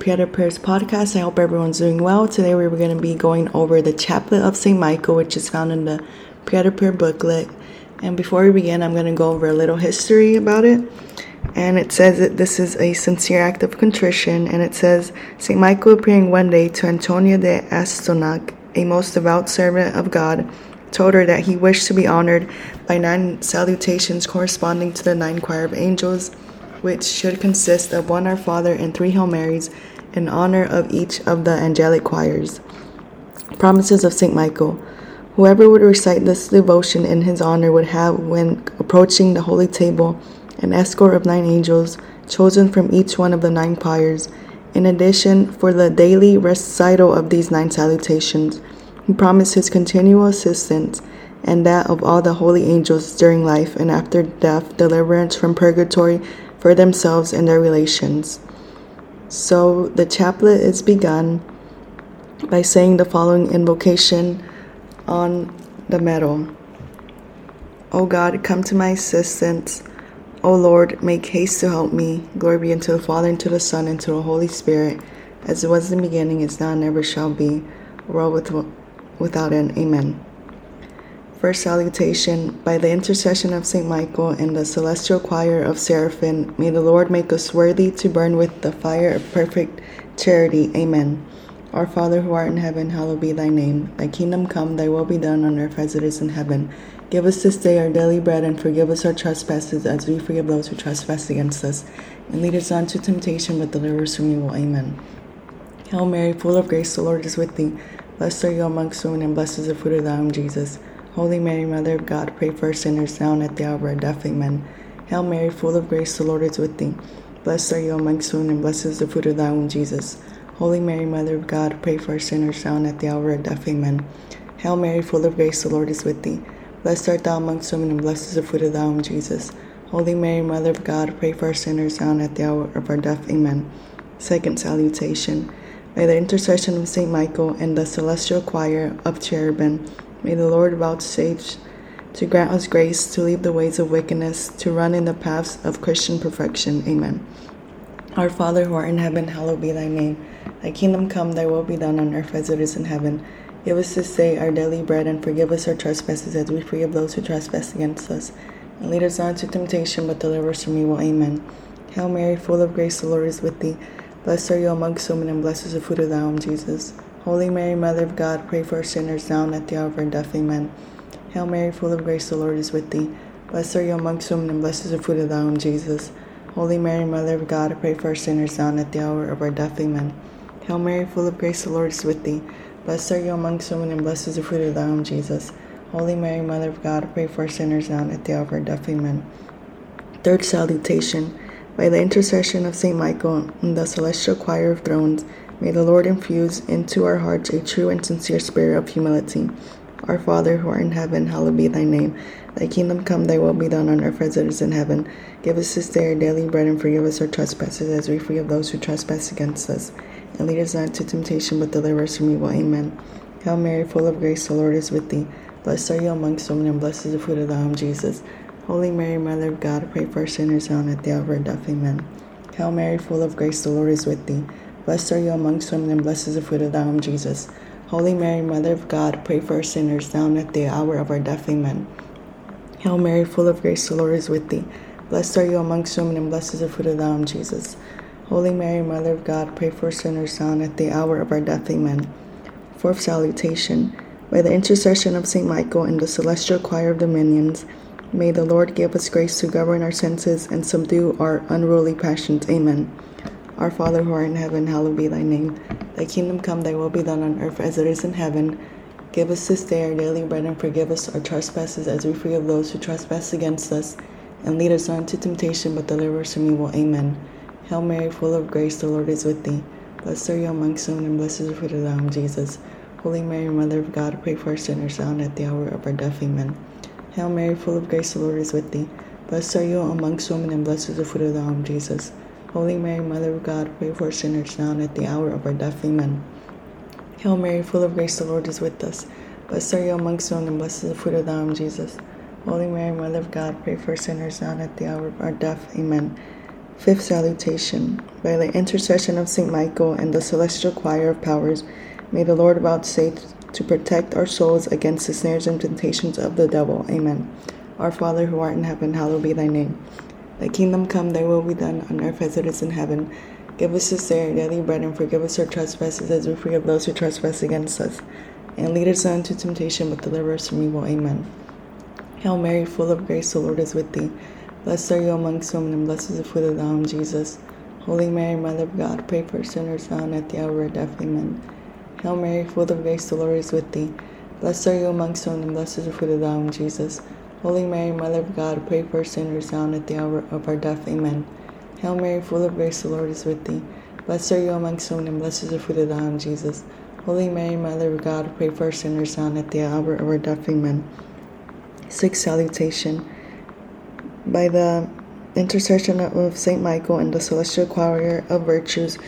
Pieta Prayers podcast. I hope everyone's doing well. Today we're going to be going over the Chaplet of St. Michael, which is found in the Pieta Prayer booklet. And before we begin, I'm going to go over a little history about it. And it says that this is a sincere act of contrition. And it says St. Michael appearing one day to Antonia de Astonac, a most devout servant of God, told her that he wished to be honored by nine salutations corresponding to the nine choir of angels which should consist of one Our Father and three Hail Marys in honor of each of the angelic choirs. Promises of St. Michael. Whoever would recite this devotion in his honor would have, when approaching the holy table, an escort of nine angels chosen from each one of the nine choirs. In addition, for the daily recital of these nine salutations, he promised his continual assistance and that of all the holy angels during life and after death, deliverance from purgatory for themselves and their relations. So the chaplet is begun by saying the following invocation on the medal. O God, come to my assistance. O Lord, make haste to help me. Glory be unto the Father, and to the Son, and to the Holy Spirit, as it was in the beginning, is now, and ever shall be, world without end. Amen. First salutation by the intercession of Saint Michael and the celestial choir of seraphim, may the Lord make us worthy to burn with the fire of perfect charity. Amen. Our Father who art in heaven, hallowed be thy name. Thy kingdom come, thy will be done on earth as it is in heaven. Give us this day our daily bread and forgive us our trespasses as we forgive those who trespass against us. And lead us not into temptation, but deliver us from evil. Amen. Hail Mary, full of grace, the Lord is with thee. Blessed are you amongst women, and blessed is the fruit of thy womb, Jesus. Holy Mary, Mother of God, pray for sinners now and at the hour of our death. Amen. Hail Mary, full of grace, the Lord is with thee. Blessed are you amongst women, and blessed is the fruit of thy womb, Jesus. Holy Mary, Mother of God, pray for sinners now and at the hour of our death. Amen. Hail Mary, full of grace, the Lord is with thee. Blessed art thou amongst women, and blessed is the fruit of thy womb, Jesus. Holy Mary, Mother of God, pray for sinners now and at the hour of our death. Amen. Second salutation. By the intercession of Saint Michael and the celestial choir of cherubim, May the Lord vouchsafe to grant us grace to leave the ways of wickedness, to run in the paths of Christian perfection. Amen. Our Father who art in heaven, hallowed be thy name. Thy kingdom come, thy will be done on earth as it is in heaven. Give us this day our daily bread, and forgive us our trespasses as we forgive those who trespass against us. And lead us not into temptation, but deliver us from evil. Amen. Hail Mary, full of grace, the Lord is with thee. Blessed are you amongst women, and blessed is the fruit of thy womb, Jesus. Holy Mary, Mother of God, pray for us sinners now and at the hour of our death. Amen. Hail Mary, full of grace, the Lord is with thee. Blessed are you amongst women, and blessed is the fruit of thy womb, Jesus. Holy Mary, Mother of God, pray for us sinners now and at the hour of our death. Amen. Hail Mary, full of grace, the Lord is with thee. Blessed are you amongst women, and blessed is the fruit of thy womb, Jesus. Holy Mary, Mother of God, pray for us sinners now and at the hour of our death. Amen. Third salutation. By the intercession of Saint Michael and the celestial choir of thrones, May the Lord infuse into our hearts a true and sincere spirit of humility. Our Father who art in heaven, hallowed be thy name. Thy kingdom come, thy will be done on earth as it is in heaven. Give us this day our daily bread and forgive us our trespasses as we forgive those who trespass against us. And lead us not into temptation, but deliver us from evil. Amen. Hail Mary, full of grace, the Lord is with thee. Blessed are you amongst women, and blessed is the fruit of thy womb, Jesus. Holy Mary, Mother of God, pray for sinners now and at the hour of our death. Amen. Hail Mary, full of grace, the Lord is with thee. Blessed are you amongst women, and blessed is the fruit of thy womb, Jesus. Holy Mary, Mother of God, pray for sinners now and at the hour of our death. Amen. Hail Mary, full of grace, the Lord is with thee. Blessed are you amongst women, and blessed is the fruit of thy womb, Jesus. Holy Mary, Mother of God, pray for sinners now and at the hour of our death. Amen. Fourth salutation. By the intercession of Saint Michael and the celestial choir of dominions, may the Lord give us grace to govern our senses and subdue our unruly passions. Amen. Our Father who art in heaven, hallowed be thy name. Thy kingdom come, thy will be done on earth as it is in heaven. Give us this day our daily bread and forgive us our trespasses as we forgive those who trespass against us. And lead us not into temptation, but deliver us from evil. Amen. Hail Mary, full of grace, the Lord is with thee. Blessed are you amongst women, and blessed is the fruit of thy womb, Jesus. Holy Mary, Mother of God, pray for us sinners now and at the hour of our death. Amen. Hail Mary, full of grace, the Lord is with thee. Blessed are you amongst women, and blessed is the fruit of thy womb, Jesus. Holy Mary, Mother of God, pray for sinners now and at the hour of our death. Amen. Hail Mary, full of grace, the Lord is with us. Blessed are you amongst women, and blessed is the fruit of thy womb, Jesus. Holy Mary, Mother of God, pray for sinners now and at the hour of our death. Amen. Fifth salutation. By the intercession of Saint Michael and the celestial choir of powers, may the Lord vouchsafe to protect our souls against the snares and temptations of the devil. Amen. Our Father who art in heaven, hallowed be thy name. Thy kingdom come, thy will be done on earth as it is in heaven. Give us this day our daily bread and forgive us our trespasses as we forgive those who trespass against us. And lead us not into temptation, but deliver us from evil. Amen. Hail Mary, full of grace, the Lord is with thee. Blessed are you amongst women, and blessed is the fruit of thy womb, Jesus. Holy Mary, Mother of God, pray for sinners now and at the hour of death. Amen. Hail Mary, full of grace, the Lord is with thee. Blessed are you amongst women, and blessed is the fruit of thy womb, Jesus. Holy Mary, Mother of God, pray for sinners now and at the hour of our death. Amen. Hail Mary, full of grace, the Lord is with thee. Blessed are you amongst women, and blessed is the fruit of thy womb, Jesus. Holy Mary, Mother of God, pray for sinners now and at the hour of our death. Amen. Sixth salutation. By the intercession of Saint Michael and the celestial choir of virtues,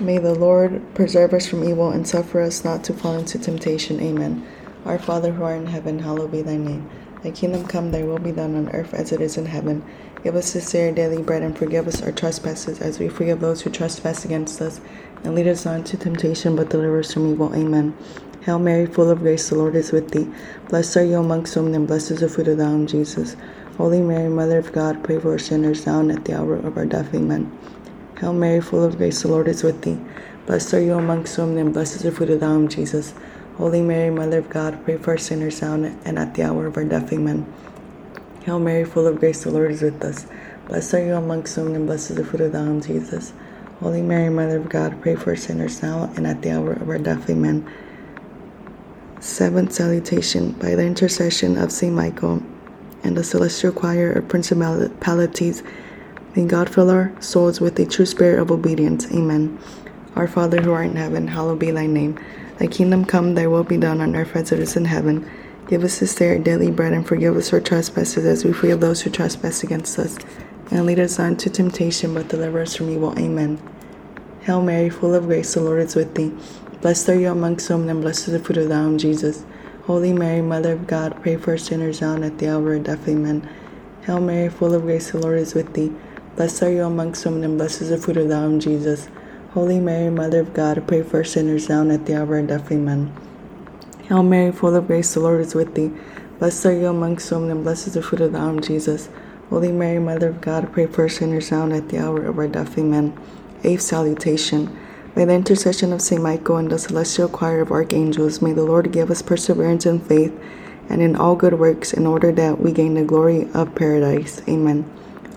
may the Lord preserve us from evil and suffer us not to fall into temptation. Amen. Our Father who art in heaven, hallowed be thy name. Thy kingdom come, thy will be done on earth as it is in heaven. Give us this day our daily bread and forgive us our trespasses as we forgive those who trespass against us. And lead us not into temptation, but deliver us from evil. Amen. Hail Mary, full of grace, the Lord is with thee. Blessed are you amongst women, and blessed is the fruit of thy womb, Jesus. Holy Mary, Mother of God, pray for us sinners now and at the hour of our death. Amen. Hail Mary, full of grace, the Lord is with thee. Blessed are you amongst women, and blessed is the fruit of thy womb, Jesus. Holy Mary, Mother of God, pray for us sinners now and at the hour of our death. Amen. Hail Mary, full of grace, the Lord is with us. Blessed are you amongst women, and blessed is the fruit of thy womb, Jesus. Holy Mary, Mother of God, pray for us sinners now and at the hour of our death. Amen. Seventh salutation by the intercession of Saint Michael and the celestial choir of principalities. God fill our souls with a true spirit of obedience. Amen. Our Father who art in heaven, hallowed be thy name. Thy kingdom come, thy will be done on earth as it is in heaven. Give us this day our daily bread and forgive us our trespasses as we forgive those who trespass against us. And lead us not into temptation, but deliver us from evil. Amen. Hail Mary, full of grace, the Lord is with thee. Blessed are you amongst women, and blessed is the fruit of thy womb, Jesus. Holy Mary, Mother of God, pray for sinners now and at the hour of death. Amen. Hail Mary, full of grace, the Lord is with thee. Blessed are you amongst women, and blessed is the fruit of thy womb, Jesus. Holy Mary, Mother of God, pray for sinners now and at the hour of death. Amen. Hail Mary, full of grace, the Lord is with thee. Blessed are you amongst women, and blessed is the fruit of thy womb, Jesus. Holy Mary, Mother of God, pray for sinners now and at the hour of our death. Amen. Eighth salutation. By the intercession of Saint Michael and the celestial choir of archangels, may the Lord give us perseverance in faith and in all good works, in order that we gain the glory of paradise. Amen.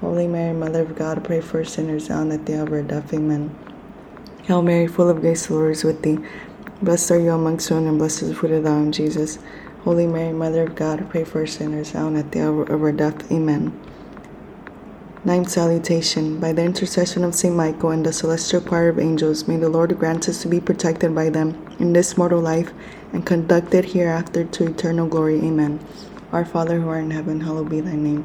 Holy Mary, Mother of God, pray for sinners now and at the hour of our death. Amen. Hail Mary, full of grace, the Lord is with thee. Blessed are you amongst women, and blessed is the fruit of thy womb, Jesus. Holy Mary, Mother of God, pray for sinners now and at the hour of our death. Amen. Ninth salutation. By the intercession of Saint Michael and the celestial choir of angels, may the Lord grant us to be protected by them in this mortal life and conducted hereafter to eternal glory. Amen. Our Father who art in heaven, hallowed be thy name.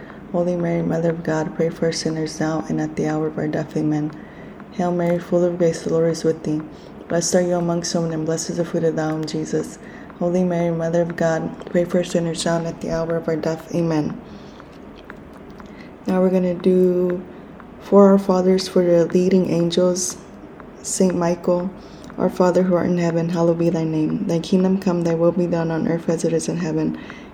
Holy Mary, Mother of God, pray for our sinners now and at the hour of our death. Amen. Hail Mary, full of grace, the Lord is with thee. Blessed are you amongst women, and blessed is the fruit of thy womb, Jesus. Holy Mary, Mother of God, pray for our sinners now and at the hour of our death. Amen. Now we're going to do for our fathers, for the leading angels, Saint Michael, our Father who art in heaven, hallowed be thy name. Thy kingdom come, thy will be done on earth as it is in heaven.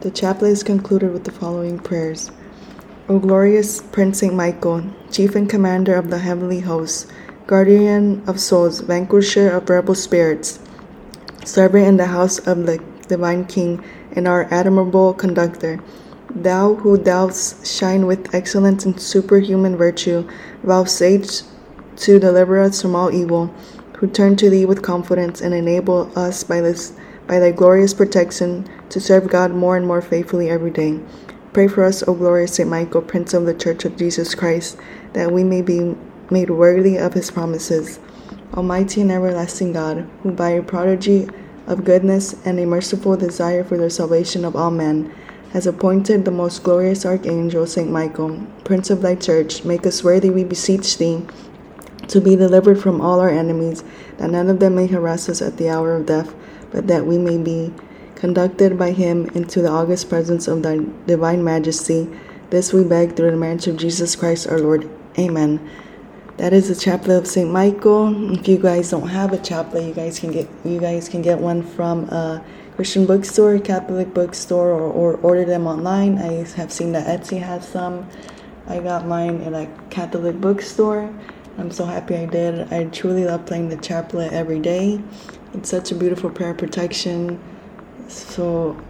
The chaplet is concluded with the following prayers. O glorious Prince Saint Michael, chief and commander of the heavenly hosts, guardian of souls, vanquisher of rebel spirits, servant in the house of the divine King, and our admirable conductor, thou who dost shine with excellence and superhuman virtue, vouchsafe to deliver us from all evil, who turn to thee with confidence and enable us by this by thy glorious protection to serve God more and more faithfully every day. Pray for us, O glorious Saint Michael, Prince of the Church of Jesus Christ, that we may be made worthy of his promises. Almighty and everlasting God, who by a prodigy of goodness and a merciful desire for the salvation of all men, has appointed the most glorious archangel, Saint Michael, Prince of thy church, make us worthy, we beseech thee, to be delivered from all our enemies, that none of them may harass us at the hour of death but that we may be conducted by him into the august presence of thy divine majesty. This we beg through the merits of Jesus Christ our Lord. Amen. That is the chaplet of Saint Michael. If you guys don't have a chaplet, you guys can get you guys can get one from a Christian bookstore, Catholic bookstore, or, or order them online. I have seen that Etsy has some. I got mine in a Catholic bookstore. I'm so happy I did. I truly love playing the chaplet every day. It's such a beautiful prayer of protection. So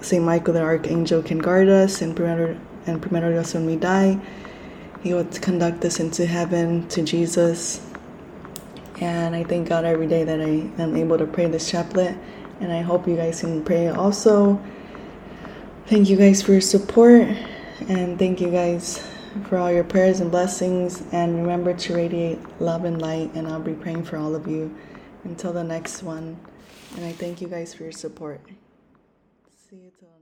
Saint Michael the Archangel can guard us and protect and protect us when we die. He will conduct us into heaven to Jesus. And I thank God every day that I am able to pray this chaplet. And I hope you guys can pray also. Thank you guys for your support. And thank you guys for all your prayers and blessings. And remember to radiate love and light. And I'll be praying for all of you until the next one. And I thank you guys for your support. See you tomorrow.